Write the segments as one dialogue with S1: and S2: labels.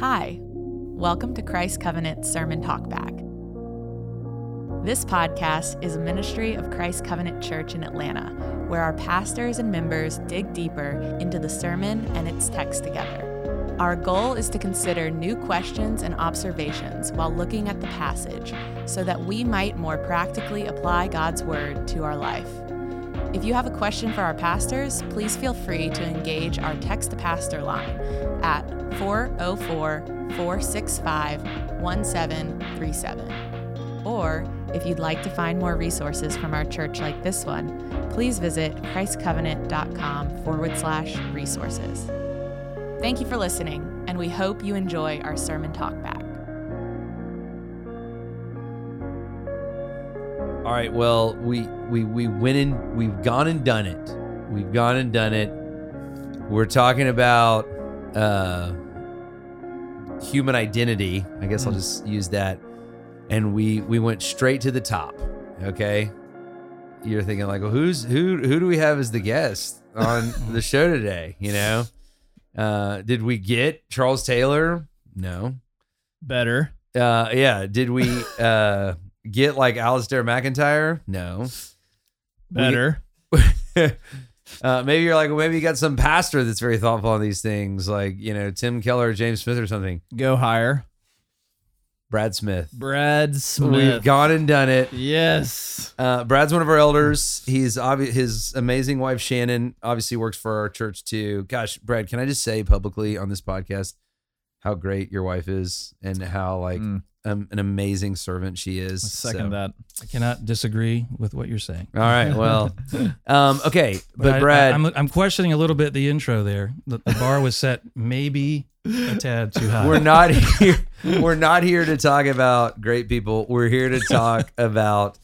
S1: Hi, welcome to Christ Covenant Sermon Talkback. This podcast is a ministry of Christ Covenant Church in Atlanta, where our pastors and members dig deeper into the sermon and its text together. Our goal is to consider new questions and observations while looking at the passage so that we might more practically apply God's Word to our life. If you have a question for our pastors, please feel free to engage our text to pastor line at 404 465 1737. Or if you'd like to find more resources from our church like this one, please visit christcovenant.com forward slash resources. Thank you for listening, and we hope you enjoy our sermon talk back.
S2: All right. Well, we we we went in. We've gone and done it. We've gone and done it. We're talking about uh, human identity. I guess I'll just use that. And we we went straight to the top. Okay. You're thinking like, well, who's who? Who do we have as the guest on the show today? You know, uh, did we get Charles Taylor? No.
S3: Better.
S2: Uh, yeah. Did we uh get like Alasdair MacIntyre? No.
S3: Better.
S2: uh, maybe you're like, well, maybe you got some pastor that's very thoughtful on these things, like you know Tim Keller, or James Smith, or something.
S3: Go higher.
S2: Brad Smith.
S3: Brad Smith.
S2: We've gone and done it.
S3: Yes.
S2: Uh, Brad's one of our elders. He's obvi- his amazing wife Shannon obviously works for our church too. Gosh, Brad, can I just say publicly on this podcast how great your wife is and how like
S3: Mm.
S2: Um, an amazing servant she is.
S3: Second
S2: So-
S3: that. I cannot disagree with what you're saying.
S2: All right. Well, um, okay, but,
S3: I-
S2: Brad,
S3: I, am I'm questioning a little bit the intro there. The, the bar was set maybe a tad too high.
S2: we're not here. We're not here to talk about great people. We're here to talk about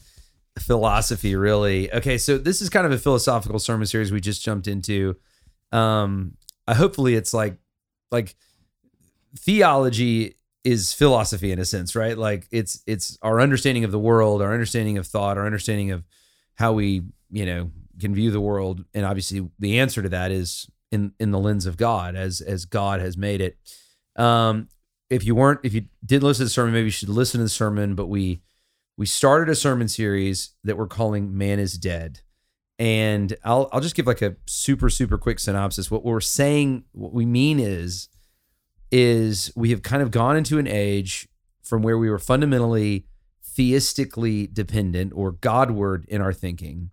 S2: philosophy. Really. Okay. So this is kind of a philosophical sermon series we just jumped into. Um, I hopefully it's like like theology is philosophy in a sense, right? Like it's it's our understanding of the world, our understanding of thought, our understanding of how we you know can view the world, and obviously the answer to that is in in the lens of God, as as God has made it. Um, if you weren't, if you did listen to the sermon, maybe you should listen to the sermon. But we we started a sermon series that we're calling "Man is Dead," and I'll I'll just give like a super super quick synopsis. What we're saying, what we mean is is we have kind of gone into an age from where we were fundamentally theistically dependent or Godward in our thinking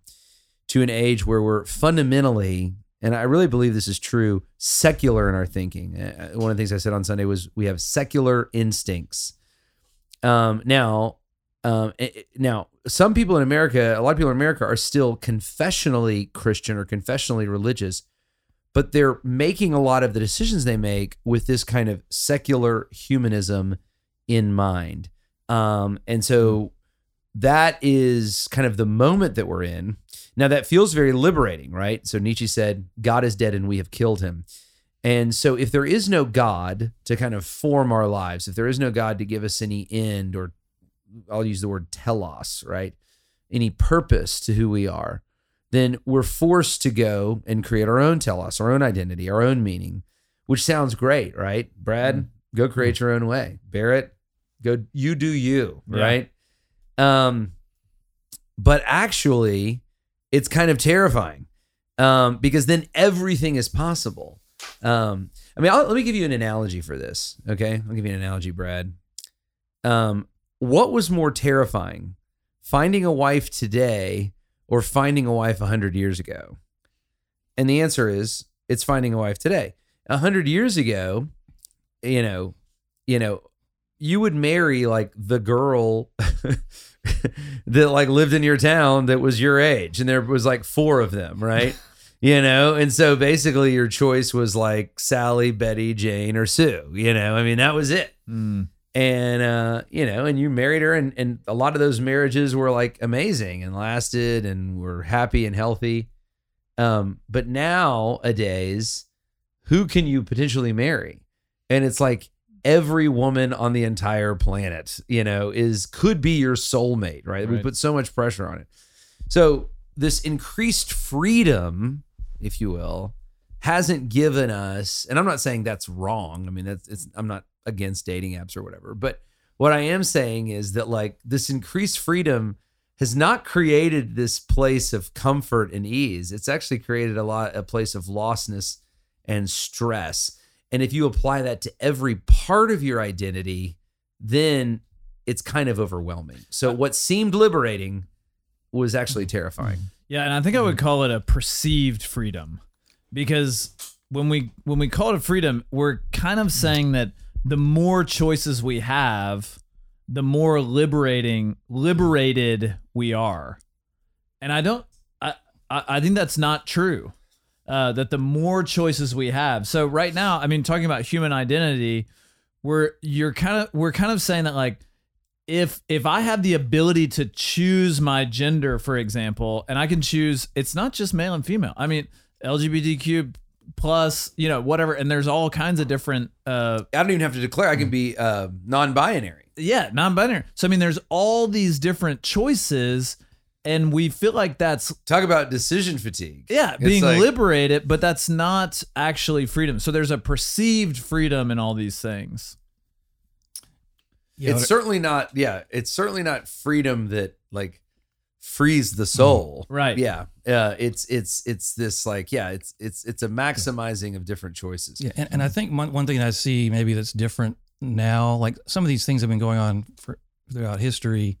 S2: to an age where we're fundamentally, and I really believe this is true, secular in our thinking. Uh, One of the things I said on Sunday was we have secular instincts. Um, now, um, now some people in America, a lot of people in America are still confessionally Christian or confessionally religious, but they're making a lot of the decisions they make with this kind of secular humanism in mind. Um, and so that is kind of the moment that we're in. Now, that feels very liberating, right? So Nietzsche said, God is dead and we have killed him. And so, if there is no God to kind of form our lives, if there is no God to give us any end, or I'll use the word telos, right? Any purpose to who we are, then we're forced to go and create our own telos, our own identity, our own meaning, which sounds great, right? Brad, go create your own way. Barrett, go, you do you,
S3: Yeah.
S2: right? Um, but actually, it's kind of terrifying um, because then everything is possible. Um, I mean, I'll, let me give you an analogy for this. Okay, I'll give you an analogy, Brad. Um, what was more terrifying, finding a wife today or finding a wife hundred years ago? And the answer is, it's finding a wife today. A hundred years ago, you know, you know, you would marry like the girl that like lived in your town that was your age, and there was like four of them, right? you know, and so basically your choice was like Sally, Betty, Jane, or Sue. You know, I mean that was it
S3: Mm.
S2: And uh you know and you married her and and a lot of those marriages were like amazing and lasted and were happy and healthy. Um but nowadays who can you potentially marry? And it's like every woman on the entire planet you know is could be your soulmate right, we put so much pressure on it. So this increased freedom if you will hasn't given us and i'm not saying that's wrong. I mean that's it's i'm not against dating apps or whatever. But what I am saying is that like this increased freedom has not created this place of comfort and ease. It's actually created a lot a place of lostness and stress. And if you apply that to every part of your identity, then it's kind of overwhelming. So uh, what seemed liberating was actually mm-hmm. terrifying.
S4: Yeah, and I think I would mm-hmm. call it a perceived freedom because when we when we call it a freedom, we're kind of mm-hmm. saying that the more choices we have, the more liberating liberated we are. And I don't I I, I think that's not true. Uh, that the more choices we have. So right now, I mean, talking about human identity, we're you're kind of we're kind of saying that like if if I have the ability to choose my gender, for example, and I can choose, it's not just male and female. I mean, LGBTQ plus, you know, whatever, and there's all kinds of different. uh
S2: I don't even have to declare I can be uh, non-binary.
S4: Yeah, non-binary. So I mean, there's all these different choices, and we feel like that's
S2: Talk about decision fatigue.
S4: yeah
S2: It's
S4: being
S2: like-
S4: liberated, but that's not actually freedom. So there's a perceived freedom in all these things.
S3: Yeah,
S2: it's certainly not. Yeah, it's certainly not freedom that like frees the soul.
S4: Right.
S2: Yeah. Uh, it's it's it's this like yeah. It's it's it's a maximizing of different choices.
S3: Yeah, and, and I think one, one thing I see maybe that's different now, like some of these things have been going on for throughout history,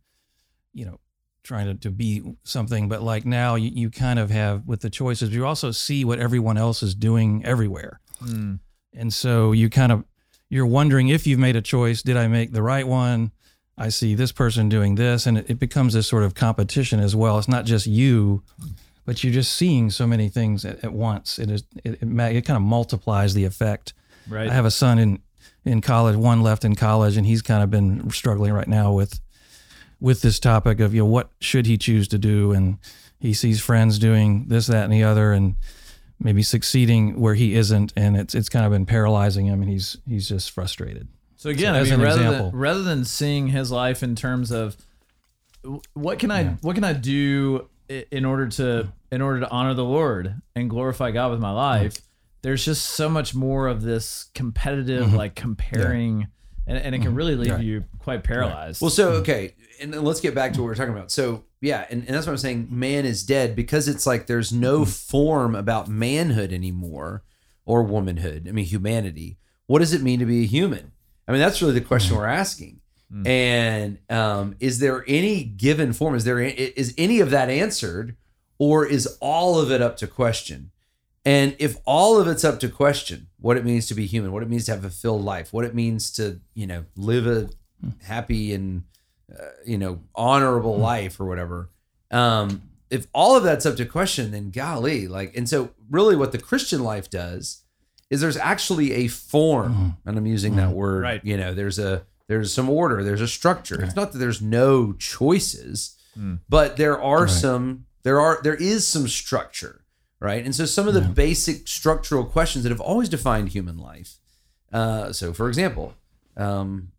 S3: you know, trying to, to be something, but like now you, you kind of have with the choices, you also see what everyone else is doing everywhere.
S4: Mm.
S3: And so you kind of you're wondering if you've made a choice, did I make the right one? I see this person doing this, and it, it becomes this sort of competition as well. It's not just you, but you're just seeing so many things at, at once. It is it, it, it kind of multiplies the effect.
S4: Right.
S3: I have a son in in college, one left in college, and he's kind of been struggling right now with with this topic of you know what should he choose to do, and he sees friends doing this, that, and the other, and maybe succeeding where he isn't, and it's it's kind of been paralyzing him, and he's he's just frustrated.
S4: So again,
S3: So
S4: I mean,
S3: an
S4: rather
S3: example.
S4: than rather than seeing his life in terms of what can I what can I do in order to in order to honor the Lord and glorify God with my life, there's just so much more of this competitive mm-hmm. like comparing, and, and it can mm-hmm. really leave
S3: Right.
S4: you quite paralyzed.
S2: Well, so okay, and then let's get back to what we're talking about. So yeah, and, and that's what I'm saying. Man is dead because it's like there's no mm-hmm. form about manhood anymore or womanhood. I mean, humanity. What does it mean to be a human? I mean, that's really the question we're asking. And um, is there any given form? Is there is any of that answered, or is all of it up to question? And if all of it's up to question, what it means to be human, what it means to have a filled life, what it means to you know live a happy and uh, you know honorable life or whatever, um, if all of that's up to question, then golly, like, and so really, what the Christian life does is there's actually a form, and I'm using that word,
S4: Right.
S2: You know, there's a there's some order, there's a structure. It's not that there's no choices, but there are
S3: Right.
S2: some there are there is some structure, right? And so some of the basic structural questions that have always defined human life. Uh, so, for example, um,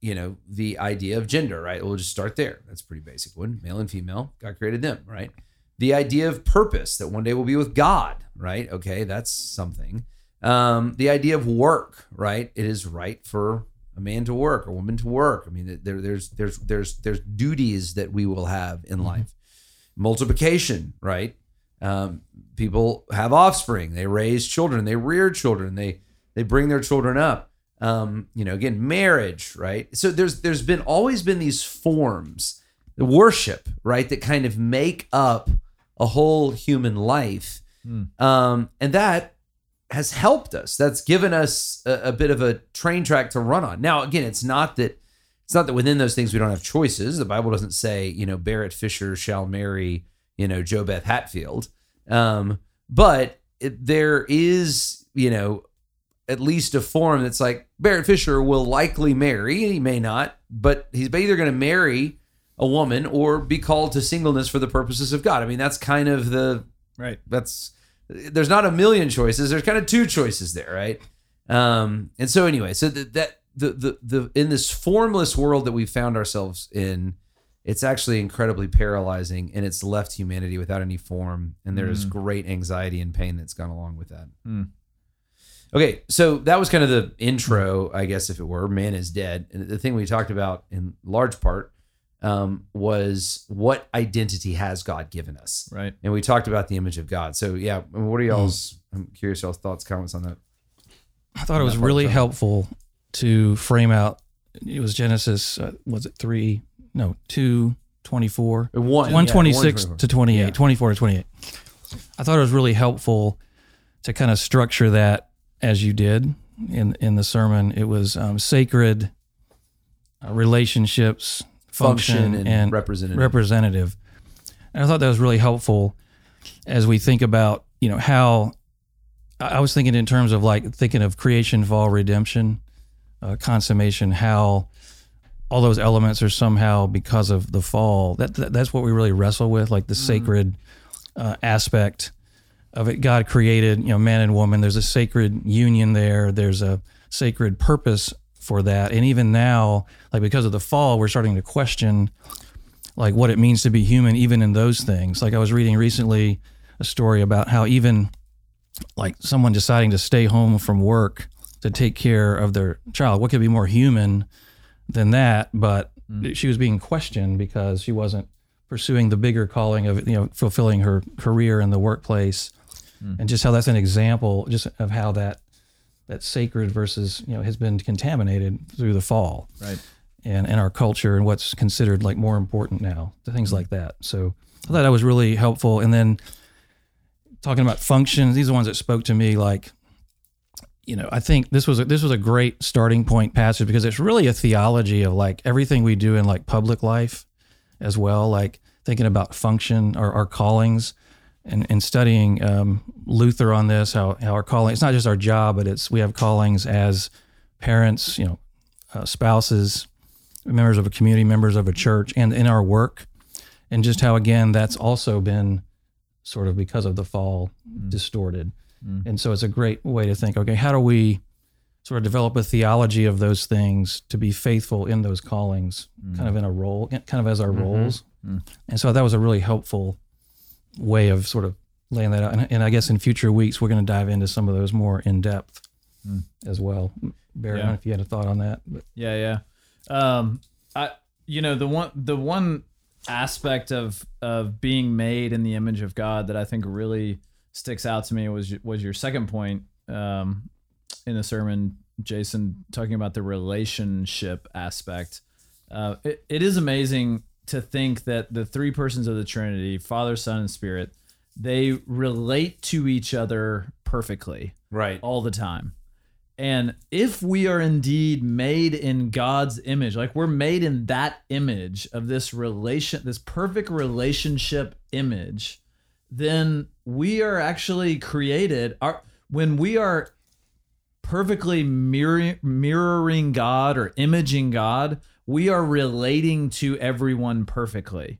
S2: you know, the idea of gender, right? We'll just start there. That's a pretty basic one. Male and female, God created them, right? The idea of purpose, that one day we'll be with God, right? Okay, that's something. Um, the idea of work, right? It is right for a man to work, a woman to work. I mean, there, there's there's there's there's duties that we will have in life. Multiplication, right? Um, people have offspring, they raise children, they rear children, they they bring their children up. Um, you know, again, marriage, right? So there's there's been always been these forms, the worship, right, that kind of make up a whole human life, um, and that has helped us. That's given us a, a bit of a train track to run on. Now, again, it's not that it's not that within those things we don't have choices. The Bible doesn't say, you know, Barrett Fisher shall marry, you know, Joe Beth Hatfield. Um, but it, there is, you know, at least a form that's like Barrett Fisher will likely marry. He may not, but he's either going to marry a woman or be called to singleness for the purposes of God. I mean, that's kind of the
S4: right.
S2: that's there's not a million choices there's kind of two choices there right um and so anyway so that, that the, the the in this formless world that we found ourselves in it's actually incredibly paralyzing and it's left humanity without any form and there is great anxiety and pain that's gone along with that Mm. Okay, so that was kind of the intro, I guess, if it were. Man is dead. And the thing we talked about in large part um, was what identity has God given us?
S4: Right.
S2: And we talked about the image of God. So, yeah, what are y'all's, I'm curious, y'all's thoughts, comments on that?
S3: I thought it was really helpful to frame out. It was Genesis, uh, was it three? No, two twenty four.
S2: Uh, One,
S3: One
S2: yeah,
S3: twenty six to 28,
S2: Yeah.
S3: 24 to 28. I thought it was really helpful to kind of structure that as you did in in the sermon. It was um, sacred uh, relationships, function,
S2: Function and
S3: and
S2: representative.
S3: representative. And I thought that was really helpful as we think about you know how I was thinking in terms of like thinking of creation, fall, redemption, uh, consummation, how all those elements are somehow because of the fall. That, that that's what we really wrestle with, like the sacred uh, aspect of it. God created, you know, man and woman. There's a sacred union there. There's a sacred purpose for that. And even now, like because of the fall, we're starting to question like what it means to be human, even in those things. Like I was reading recently a story about how even like someone deciding to stay home from work to take care of their child, what could be more human than that? But mm. she was being questioned because she wasn't pursuing the bigger calling of you know fulfilling her career in the workplace, mm. and just how that's an example just of how that that sacred versus you know has been contaminated through the fall
S4: Right.
S3: and, and our culture and what's considered like more important now, the things like that. So I thought that was really helpful. And then talking about functions, these are the ones that spoke to me. Like, you know, I think this was a, this was a great starting point passage because it's really a theology of like everything we do in like public life as well. Like thinking about function or our callings. And, and studying um, Luther on this, how, how our calling, it's not just our job, but it's, we have callings as parents, you know, uh, spouses, members of a community, members of a church, and in our work, and just how again that's also been sort of because of the fall mm-hmm. distorted. Mm-hmm. And so it's a great way to think. Okay, how do we sort of develop a theology of those things to be faithful in those callings, kind mm-hmm. of in a role, kind of as our roles. And so that was a really helpful way of sort of laying that out. And, and I guess in future weeks we're going to dive into some of those more in depth as well. Barry, I don't know if you had a thought on that, but
S4: Yeah, yeah. Um, I, you know, the one, the one aspect of of being made in the image of God that I think really sticks out to me was was your second point um, in the sermon, Jason, talking about the relationship aspect. Uh, it, it is amazing to think that the three persons of the Trinity, Father, Son, and Spirit, they relate to each other perfectly
S2: Right.
S4: all the time. And if we are indeed made in God's image, like we're made in that image of this relation, this perfect relationship image, then we are actually created. Our when we are perfectly mirroring, mirroring God or imaging God, we are relating to everyone perfectly.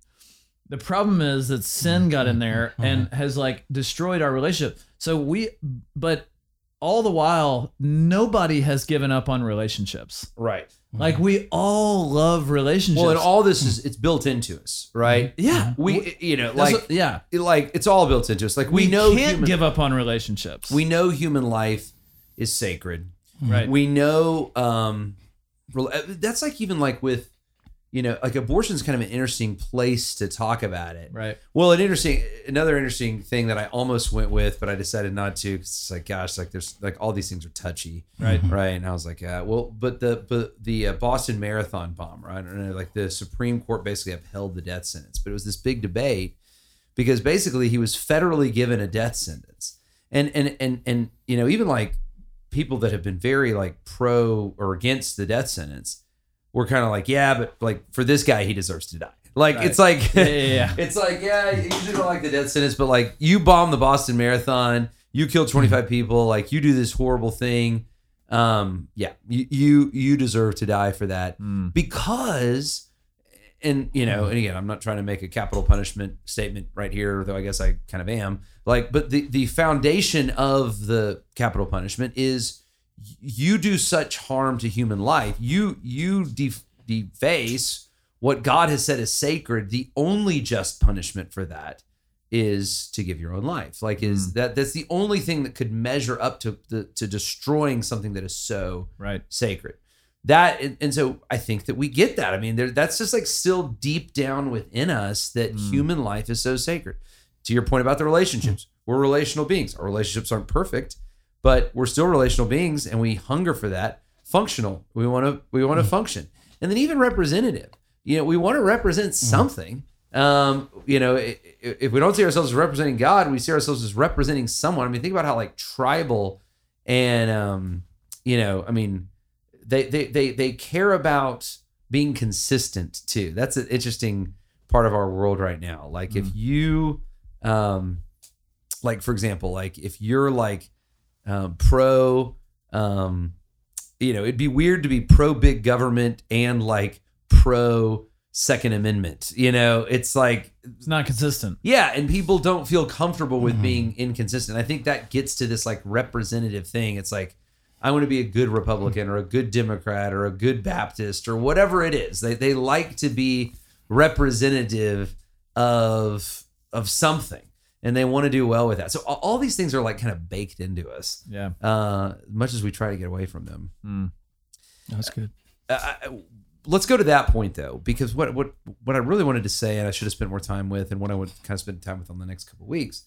S4: The problem is that sin got in there mm-hmm. and has like destroyed our relationship. So we, but all the while, nobody has given up on relationships.
S2: Right.
S4: Like mm-hmm. we all love relationships.
S2: Well, and all this is it's built into us, right? Mm-hmm.
S4: yeah,
S2: We, you know, like,
S4: what- yeah,
S2: it- like it's all built into us. Like we,
S4: we,
S2: know
S4: can't
S2: human,
S4: give up on relationships.
S2: we know human life is sacred.
S4: right.
S2: We know um Uh, that's like even like with you know like abortion's kind of an interesting place to talk about it.
S4: right.
S2: Well, an interesting another interesting thing that I almost went with, but I decided not to because it's like gosh, like there's like all these things are touchy,
S4: Right. Mm-hmm.
S2: right? And I was like, yeah, well, but the but the uh, Boston Marathon bomb, right? I don't know, like the Supreme Court basically upheld the death sentence, but it was this big debate because basically he was federally given a death sentence, and and and and you know even like people that have been very like pro or against the death sentence were kind of like, yeah, but like for this guy, he deserves to die. Like
S4: Right.
S2: it's like
S4: Yeah, yeah, yeah.
S2: it's like, yeah, you usually don't like the death sentence, but like you bombed the Boston Marathon, you killed 25 people, like you do this horrible thing. Um, yeah, you you you deserve to die for that
S4: Mm.
S2: because and you know, and again, I'm not trying to make a capital punishment statement right here, though I guess I kind of am. Like, but the the foundation of the capital punishment is you do such harm to human life. You you def- deface what God has said is sacred. The only just punishment for that is to give your own life. Like is
S4: Mm.
S2: that that's the only thing that could measure up to the to destroying something that is so
S4: Right.
S2: sacred. That and, and so I think that we get that. I mean, there, that's just like still deep down within us that
S4: Mm.
S2: human life is so sacred. To your point about the relationships, we're relational beings. Our relationships aren't perfect, but we're still relational beings, and we hunger for that. Functional. We want to. We want to function, and then even representative. You know, we want to represent something. Um, you know, if we don't see ourselves as representing God, we see ourselves as representing someone. I mean, think about how like tribal and um, you know, I mean, they they they they care about being consistent too. That's an interesting part of our world right now. Like if you um like for example, like if you're like um pro um you know, it'd be weird to be pro big government and like pro second amendment. You know, it's like
S4: It's not consistent.
S2: yeah, and people don't feel comfortable with
S3: Mhm.
S2: being inconsistent. I think that gets to this like representative thing. It's like I want to be a good Republican or a good Democrat or a good Baptist or whatever it is. They they like to be representative of of something and they want to do well with that. So all, all these things are like kind of baked into us.
S4: Yeah.
S2: Uh much as we try to get away from them.
S4: Mm.
S3: That's good.
S2: Uh, I- let's go to that point though, because what what what I really wanted to say, and I should have spent more time with, and what I would kind of spend time with on the next couple of weeks,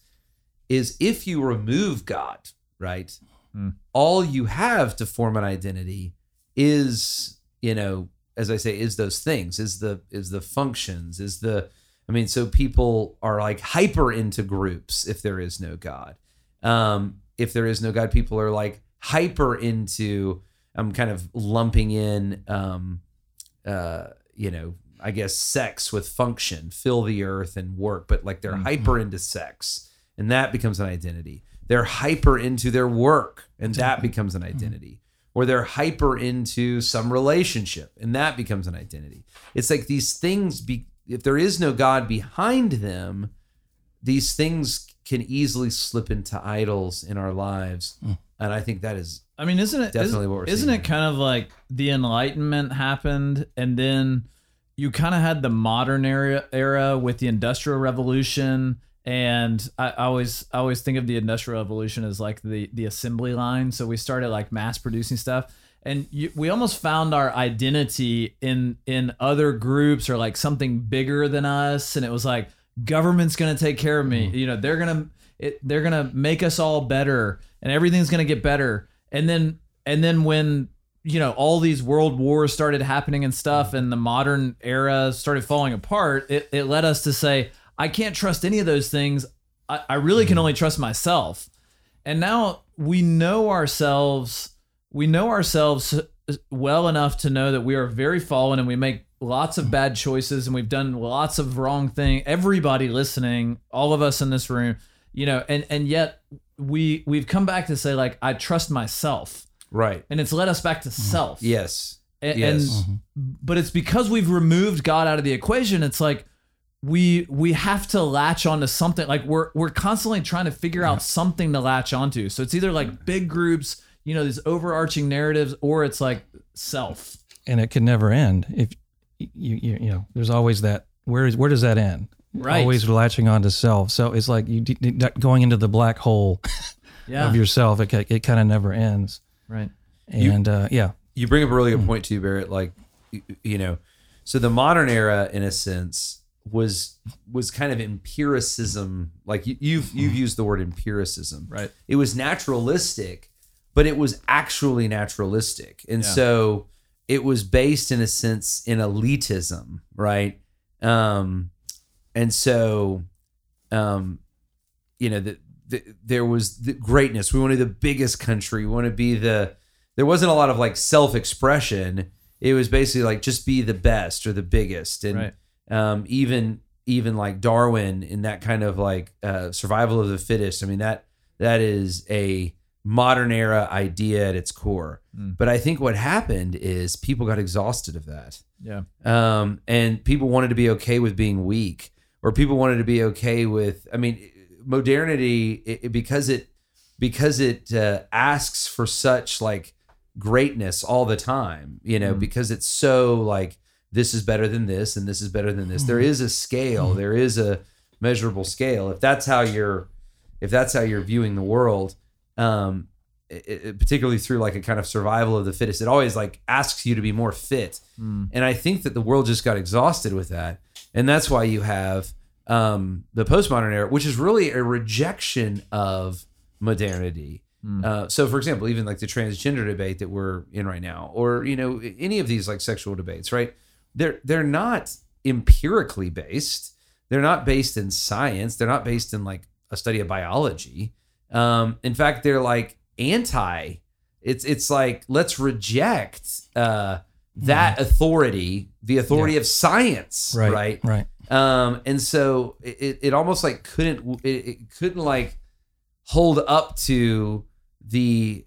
S2: is if you remove God, right,
S4: Hmm.
S2: all you have to form an identity is, you know, as I say, is those things, is the is the functions, is the I mean, so people are like hyper into groups if there is no God. Um, if there is no God, people are like hyper into. I'm kind of lumping in, um, uh, you know, I guess sex with function, fill the earth and work, but like they're
S4: Mhm.
S2: hyper into sex, and that becomes an identity. They're hyper into their work, and that becomes an identity. Or they're hyper into some relationship, and that becomes an identity. It's like these things be if there is no God behind them, these things can easily slip into idols in our lives.
S3: Mm.
S2: And I think that is
S4: I mean, isn't it
S2: Definitely
S4: isn't,
S2: what we're
S4: isn't it kind of like the Enlightenment happened, and then you kind of had the modern era era with the Industrial Revolution, and I, I always I always think of the Industrial Revolution as like the the assembly line. So we started like mass producing stuff, and you, we almost found our identity in in other groups or like something bigger than us, and it was like government's gonna take care of me. Mm-hmm. You know, they're gonna it, they're gonna make us all better, and everything's gonna get better. And then and then when you know all these world wars started happening and stuff, mm-hmm. and the modern era started falling apart, it, it led us to say, I can't trust any of those things. I, I really can mm-hmm. only trust myself. And now we know ourselves. We know ourselves uh, well enough to know that we are very fallen and we make lots of mm. bad choices and we've done lots of wrong things. Everybody listening, all of us in this room, you know, and and yet we we've come back to say like I trust myself,
S2: right.
S4: and it's led us back to mm-hmm. self.
S2: Yes.
S4: A-
S2: Yes.
S4: and but it's because we've removed God out of the equation. It's like we we have to latch onto something. Like we're we're constantly trying to figure out something to latch onto. So it's either like big groups, you know, these overarching narratives, or it's like self.
S3: and it can never end. If you you, you know, there's always that. Where is where does that end?
S4: Right.
S3: Always latching on to self. So it's like you d- d- going into the black hole
S4: Yeah.
S3: of yourself. It it kind of never ends.
S4: right.
S3: And uh, yeah,
S2: you bring up a really good point too, Barrett. Like, you, you know, so the modern era, in a sense, was was kind of empiricism. Like you, you've you've used the word empiricism.
S4: Right.
S2: It was naturalistic, but it was actually naturalistic, and
S4: Yeah.
S2: so it was based in a sense in elitism, right? Um, and so, um, you know, the, the, there was the greatness. We wanted the biggest country. We want to be the. There wasn't a lot of like self expression. It was basically like just be the best or the biggest, and
S4: Right.
S2: Um, even even like Darwin in that kind of like uh, survival of the fittest. I mean that that is a modern era idea at its core.
S4: Mm.
S2: But I think what happened is people got exhausted of that
S4: Yeah.
S2: um, and people wanted to be okay with being weak, or people wanted to be okay with. I mean, modernity it, it- because it because it uh, asks for such like greatness all the time. You know,
S4: Mm.
S2: because it's so like this is better than this and this is better than this. There is a scale. There is a measurable scale, if that's how you're if that's how you're viewing the world, um, it, it- particularly through like a kind of survival of the fittest, it always like asks you to be more fit. And I think that the world just got exhausted with that, and that's why you have um, the postmodern era, which is really a rejection of modernity. Uh, so, for example, even like the transgender debate that we're in right now, or you know, any of these like sexual debates, right? They're they're not empirically based. They're not based in science. They're not based in like a study of biology. Um, in fact, they're like anti. It's it's like let's reject uh, that authority, the authority of science,
S3: Right.
S2: right?
S3: Right.
S2: um and so it, it- it almost like couldn't it, it couldn't like hold up to the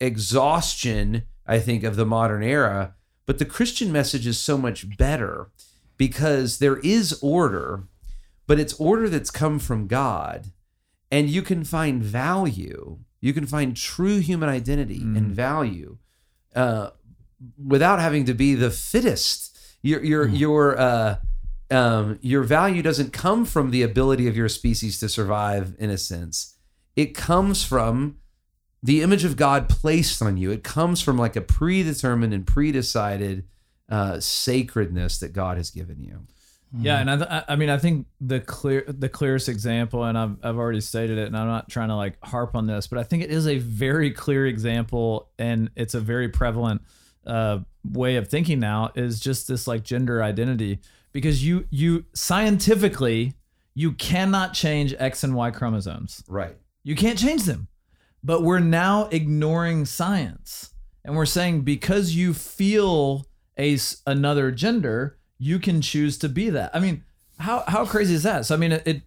S2: exhaustion i think of the modern era but the christian message is so much better because there is order but it's order that's come from god and you can find value you can find true human identity and value uh, without having to be the fittest. Your your your uh, um, your value doesn't come from the ability of your species to survive. In a sense, it comes from the image of God placed on you. It comes from like a predetermined and predecided uh, sacredness that God has given you.
S4: Yeah, and I, th- I- I mean, I think the clear, the clearest example, and I've, I've already stated it, and I'm not trying to like harp on this, but I think it is a very clear example, and it's a very prevalent uh, way of thinking now is just this like gender identity, because you you scientifically you cannot change X and Y chromosomes.
S2: Right.
S4: You can't change them. But we're now ignoring science. And we're saying because you feel a another gender, you can choose to be that. I mean, how how crazy is that? So I mean it, it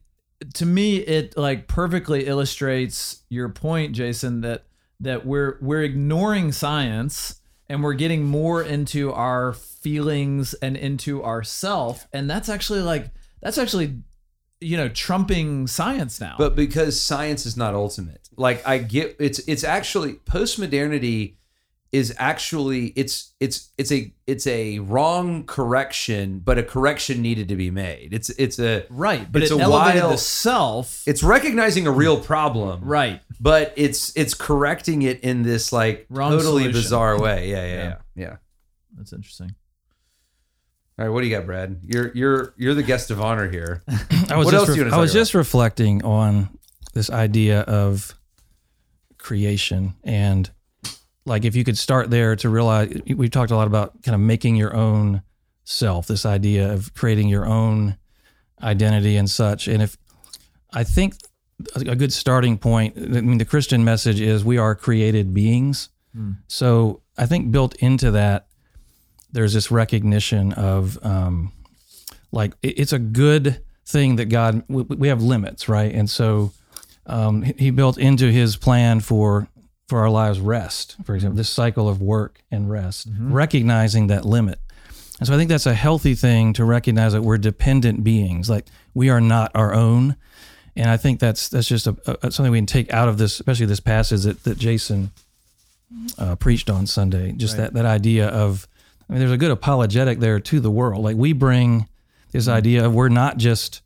S4: to me it like perfectly illustrates your point, Jason, that that we're we're ignoring science and we're getting more into our feelings and into ourself and that's actually like that's actually you know trumping science now.
S2: But because science is not ultimate, like I get it's it's actually postmodernity is actually it's it's it's a it's a wrong correction, but a correction needed to be made. It's it's a
S4: Right, but
S2: It's
S4: it
S2: a
S4: elevated
S2: wild-
S4: the self.
S2: it's recognizing a real problem,
S4: right.
S2: But it's it's correcting it in this like
S4: Wrong
S2: totally
S4: solution.
S2: bizarre way. Yeah, yeah, yeah,
S4: Yeah.
S2: yeah.
S4: That's interesting.
S2: All right, what do you got, Brad? You're you're you're the guest of honor here.
S3: I was
S2: What
S3: just
S2: else do you wanna
S3: I was
S2: talk about?
S3: just reflecting on this idea of creation. And like if you could start there to realize we've talked a lot about kind of making your own self this idea of creating your own identity and such. And if i think a good starting point i mean the christian message is we are created beings. So i think built into that there's this recognition of um, like it's a good thing that God we, we have limits, right? And so um, he- built into his plan for for our lives rest, for example, this cycle of work and rest, recognizing that limit. And so I think that's a healthy thing to recognize that we're dependent beings, like we are not our own. And I think that's that's just a, a something we can take out of this, especially this passage that, that Jason uh, preached on Sunday. Just that that idea of, I mean, there's a good apologetic there to the world. Like we bring this idea of we're not just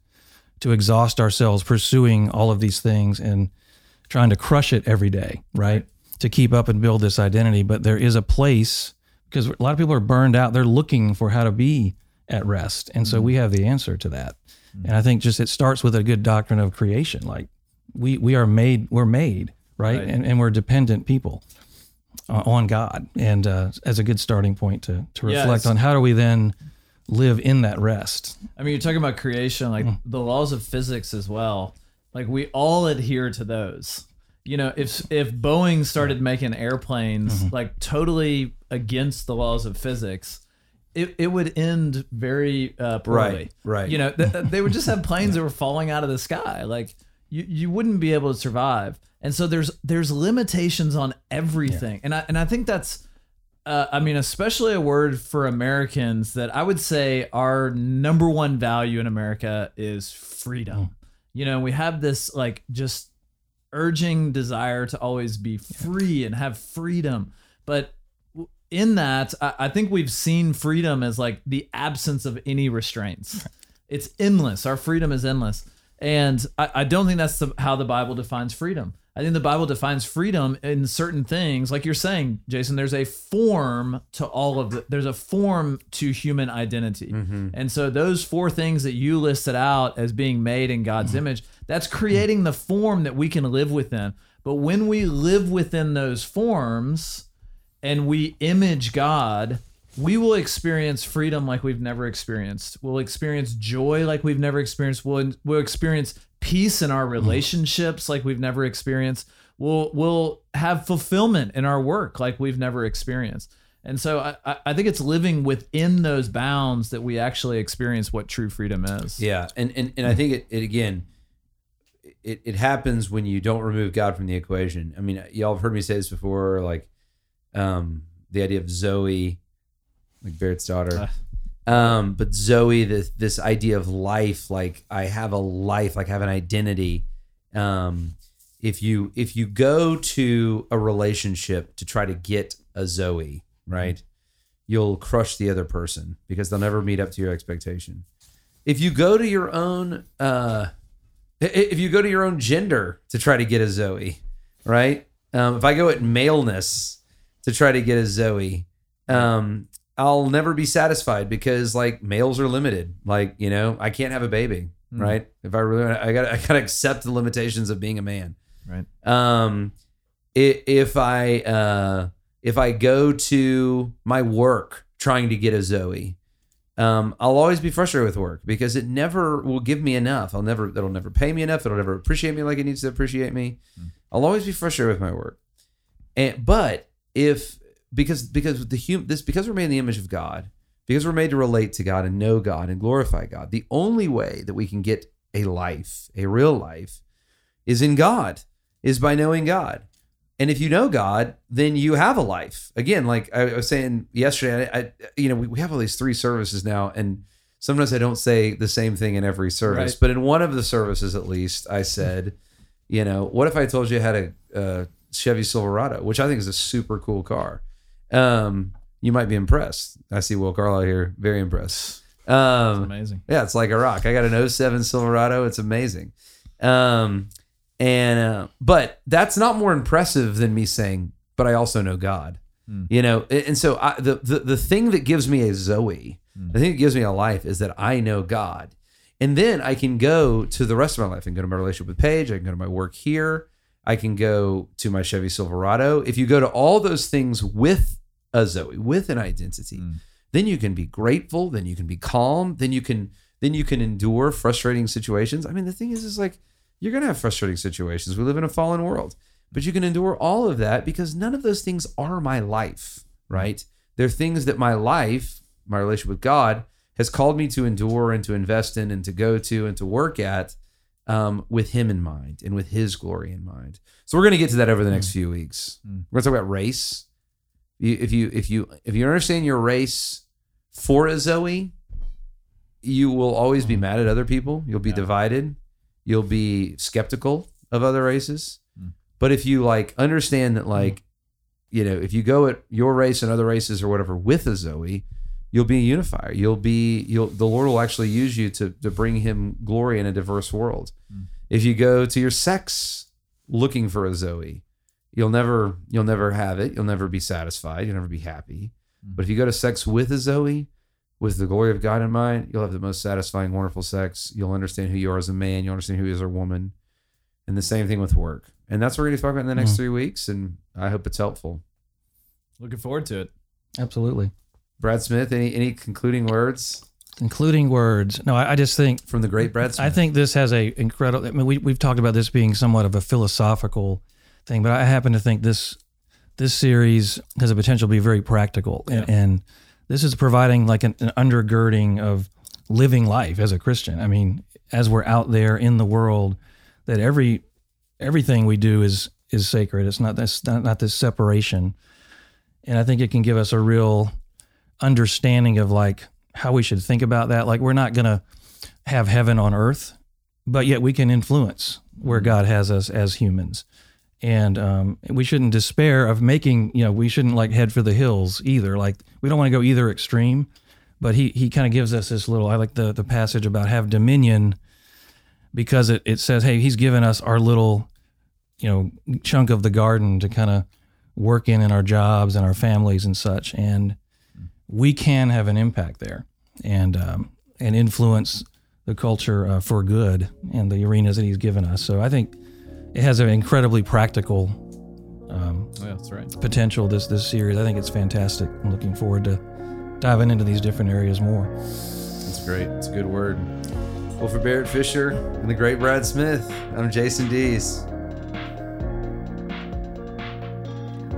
S3: to exhaust ourselves pursuing all of these things and trying to crush it every day, right? To keep up and build this identity, but there is a place because a lot of people are burned out. They're looking for how to be at rest, and so we have the answer to that. And I think just it starts with a good doctrine of creation. Like we we are made, we're made, right?
S4: Right.
S3: And, and we're dependent people uh, on God, and uh, as a good starting point to to reflect on how do we then live in that rest.
S4: I mean, you're talking about creation, like the laws of physics as well. Like we all adhere to those. You know, if if Boeing started making airplanes like totally against the laws of physics, it, it would end very uh, poorly.
S2: Right, right.
S4: You know, th- they would just have planes that were falling out of the sky. Like you, you wouldn't be able to survive. And so there's there's limitations on everything. And I and I think that's uh, I mean, especially a word for Americans that I would say our number one value in America is freedom. You know, we have this like just urging desire to always be free and have freedom. But in that, I, I think we've seen freedom as like the absence of any restraints. It's endless. Our freedom is endless. And I, I don't think that's the, how the Bible defines freedom. I think the Bible defines freedom in certain things, like you're saying, Jason. There's a form to all of the. There's a form to human identity, mm-hmm. and so those four things that you listed out as being made in God's mm-hmm. image, that's creating the form that we can live within. But when we live within those forms, and we image God, we will experience freedom like we've never experienced. We'll experience joy like we've never experienced. We'll, we'll experience peace in our relationships like we've never experienced. We'll we'll have fulfillment in our work like we've never experienced. And so I, I- I think it's living within those bounds that we actually experience what true freedom is.
S2: Yeah, and and, and I think it, it again, it, it happens when you don't remove God from the equation. I mean, y'all have heard me say this before, like um, the idea of Zoe, like Barrett's daughter. Um, but Zoe, this this idea of life, like I have a life, like I have an identity. Um, if you if you go to a relationship to try to get a Zoe, right, you'll crush the other person because they'll never meet up to your expectation if you go to your own uh if you go to your own gender to try to get a zoe right um if i go at maleness to try to get a zoe um i'll never be satisfied because like males are limited like you know i can't have a baby right if i really i gotta i gotta accept the limitations of being a man
S4: Right.
S2: um if i uh if i go to my work trying to get a zoe um, I'll always be frustrated with work because it never will give me enough. I'll never, it'll never pay me enough. It'll never appreciate me like it needs to appreciate me. I'll always be frustrated with my work. And but if because because the hum this because we're made in the image of God, because we're made to relate to God and know God and glorify God, the only way that we can get a life, a real life, is in God, is by knowing God. And if you know God, then you have a life. Again, like I was saying yesterday, I, I you know, we, we have all these three services now, and sometimes I don't say the same thing in every service,
S4: Right.
S2: but in one of the services at least, I said, you know, what if I told you I had a, a Chevy Silverado, which I think is a super cool car? Um, you might be impressed. I see Will Carlisle here, very impressed. Um,
S4: Amazing.
S2: yeah, it's like a rock. I got an 07 Silverado. It's amazing. Um, and uh, but that's not more impressive than me saying, but I also know God. You know, and so I, the, the the thing that gives me a Zoe, the thing that gives me a life is that I know God. And then I can go to the rest of my life. and go to my relationship with Paige. I can go to my work here. I can go to my Chevy Silverado. If you go to all those things with a Zoe, with an identity, mm. then you can be grateful. Then you can be calm. Then you can then you can endure frustrating situations. I mean, the thing is, is like you're gonna have frustrating situations. We live in a fallen world, but you can endure all of that because none of those things are my life, right? They're things that my life, my relationship with God, has called me to endure and to invest in and to go to and to work at um, with Him in mind and with His glory in mind. So we're going to get to that over the next mm. few weeks. Mm. We're going to talk about race. You- If you if you if you understand your race for a Zoe, you will always be mad at other people. You'll be divided. You'll be skeptical of other races. Mm. But if you like understand that like you know, if you go at your race and other races or whatever with a Zoe, you'll be a unifier. You'll be you'll the Lord will actually use you to to bring him glory in a diverse world. Mm. If you go to your sex looking for a Zoe, you'll never you'll never have it. You'll never be satisfied. You'll never be happy. Mm-hmm. But if you go to sex with a Zoe, with the glory of God in mind, you'll have the most satisfying, wonderful sex. You'll understand who you are as a man. You'll understand who you are as a woman. And the same thing with work. And that's what we're going to talk about in the next mm-hmm. three weeks. And I hope it's helpful.
S4: Looking forward to it.
S3: Absolutely.
S2: Brad Smith, any any concluding words
S3: Including words. No, I, I just think
S2: from the great Brad Smith?
S3: I think this has a incredible. I mean, we we've talked about this being somewhat of a philosophical thing, but I happen to think this this series has a potential to be very practical, and, and this is providing like an, an undergirding of living life as a Christian. I mean, as we're out there in the world, that every everything we do is is sacred. It's not this not, not this separation, and I think it can give us a real understanding of like how we should think about that. Like we're not gonna have heaven on earth, but yet we can influence where mm-hmm. God has us as humans. And um, we shouldn't despair of making, you know, we shouldn't like head for the hills either. Like we don't want to go either extreme, but he, he kind of gives us this little, I like the, the passage about have dominion, because it, it says, hey, he's given us our little, you know, chunk of the garden to kind of work in in our jobs and our families and such. And we can have an impact there and, um, and influence the culture uh, for good in the arenas that he's given us. So I think it has an incredibly practical um,
S4: Yeah, that's right.
S3: potential. This this series, I think it's fantastic. I'm looking forward to diving into these different areas more.
S2: That's great. It's a good word. Well, for Barrett Fisher and the great Brad Smith, I'm Jason Dees.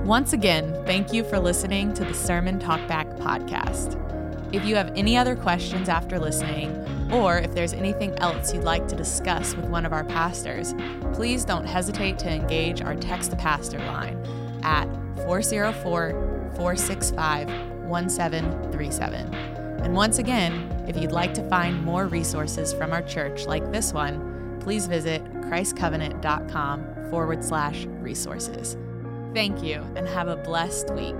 S1: Once again, thank you for listening to the Sermon Talkback podcast. If you have any other questions after listening, or if there's anything else you'd like to discuss with one of our pastors, please don't hesitate to engage our Text Pastor line at 404 465 1737. And once again, if you'd like to find more resources from our church like this one, please visit christcovenant.com forward slash resources. Thank you and have a blessed week.